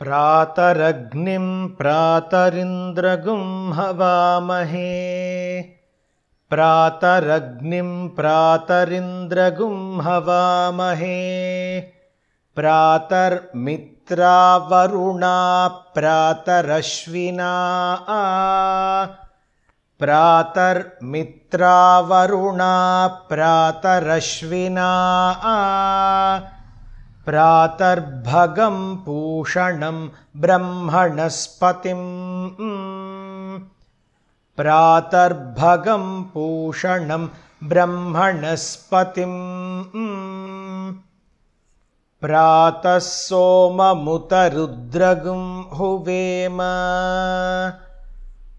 प्रातरग्निं प्रातरिन्द्रगुं हवामहे प्रातरग्निं प्रातरिन्द्रगुं हवामहे प्रातर्मित्रावरुणा प्रातरश्विना। प्रातर्मित्रावरुणा प्रातरश्विना प्रातर्भगं पूषणं ब्रह्मणस्पतिम्। प्रातर्भगं पूषणं ब्रह्मणस्पतिम्। प्रातः सोममुतरुद्रगुं हुवेम।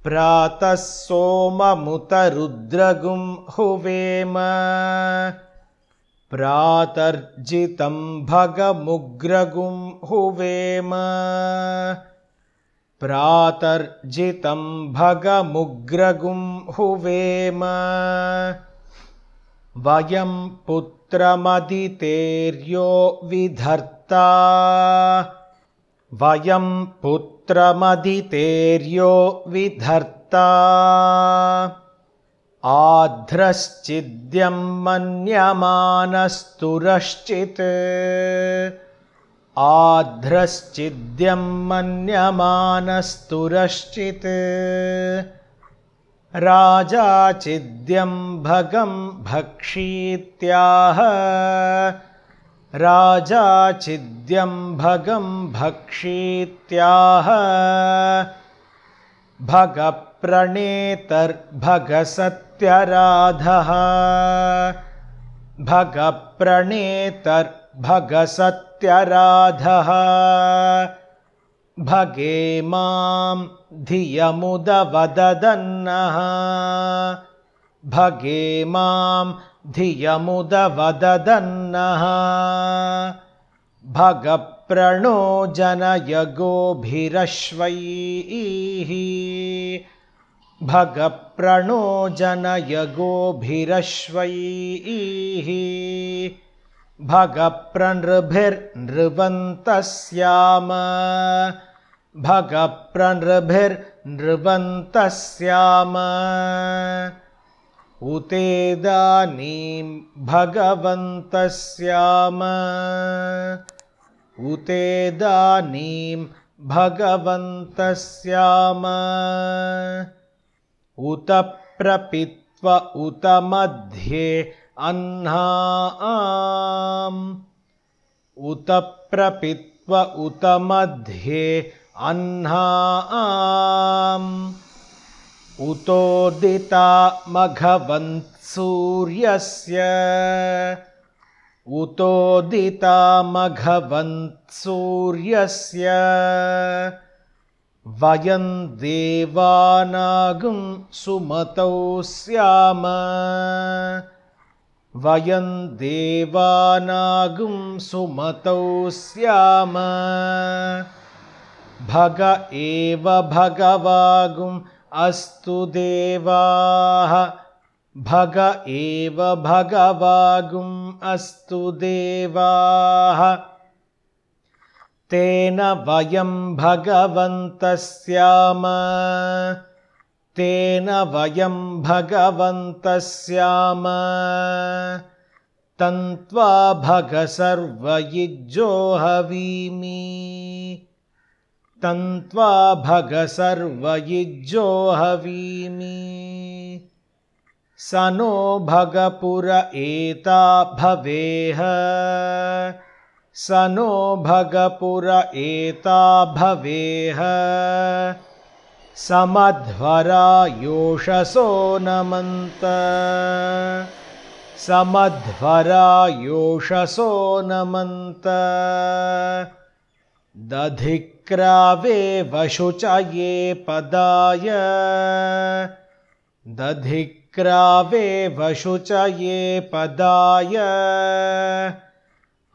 प्रातः सोममुतरुद्रगुं हुवेम प्रातर्जितं भगमुग्रगुं हुवेम। प्रातर्जितं भगमुग्रगुं हुवेम। वयं पुत्रमदितेर्यो विधर्ता। वयं पुत्रमदितेर्यो विधर्ता आध्रश्चिद्यं मन्यमानस्तुरश्चित्। आध्रश्चिद्यं मन्यमानस्तुरश्चित्। राजाचिद्यं भगं भक्षीत्याह। राजाचिद्यं भगं भक्षीत्याह। भगप्रणेतर्भगसत् त्यराधः भगप्रणेतर्भगसत्यराधः। भगे मां धियमुदवदन्नः भगे मां धियमुदवदन्नः भगप्रणो जनयगोभिरश्वैः भगप्रणो जनयगोभिरश्वैः भगप्रणृभिर्नृवन्तः स्याम भगप्रणृभिर्नृवन्तः स्याम उतेदानीं भगवन्तः स्याम उतेदानीं भगवन्तः स्याम उत प्रपित्व उत मध्ये अह्ना उत प्रपित्व उत मध्ये अह्ना उतोदिता मघवन्सूर्यस्य उतोदिता मघवन्सूर्यस्य वयं देवानागुं सुमतौ स्याम वयं देवानागुं सुमतौ स्याम भग एव भगवागुम् अस्तु देवाः। भग एव भगवागुम् अस्तु देवाः तेन वयं भगवन्तः स्याम तेन वयं भगवन्तः स्याम तन्त्वा भग सर्वयुज्यो हवीमि तन्त्वा भग सर्वयुज्यो हवीमि स नो भगपुर एता भवेह स नो भगपुर एता भवेह। समध्वरा योषसो नमन्त। समध्वरा योषसो नमन्त। दधिक्रावे वशुचये पदाय। दधिक्रावे वशुचये पदाय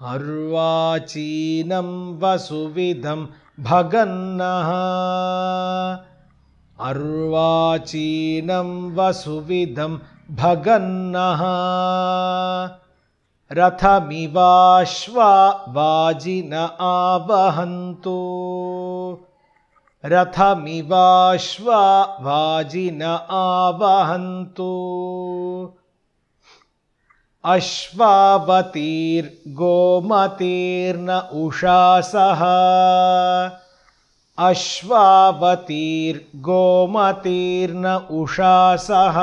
अर्वाचीनं वसुविधं भगन्नः। अर्वाचीनं वसुविधं भगन्नः। रथमिवाश्वा वाजिन आवहन्तु। रथमिवाश्वा वाजिन आवहन्तु अश्वावतीर्गोमतीर्न उषासः अश्वावतीर्गोमतीर्न उषासः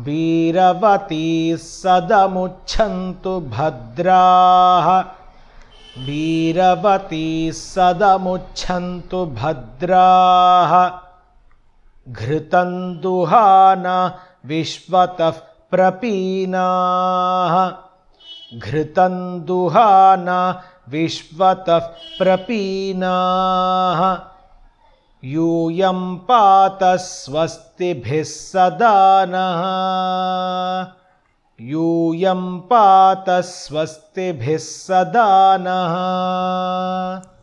वीरवतीः सदमुच्छन्तु भद्राः। वीरवतीः सदमुच्छन्तु भद्राः। घृतन्दुहान विश्वतः प्रपीनाः। घृतन्दुहान विश्वतः प्रपीनाः। यूयं पात स्वस्तिभिः सदा नः यूयं पात स्वस्तिभिः सदा नः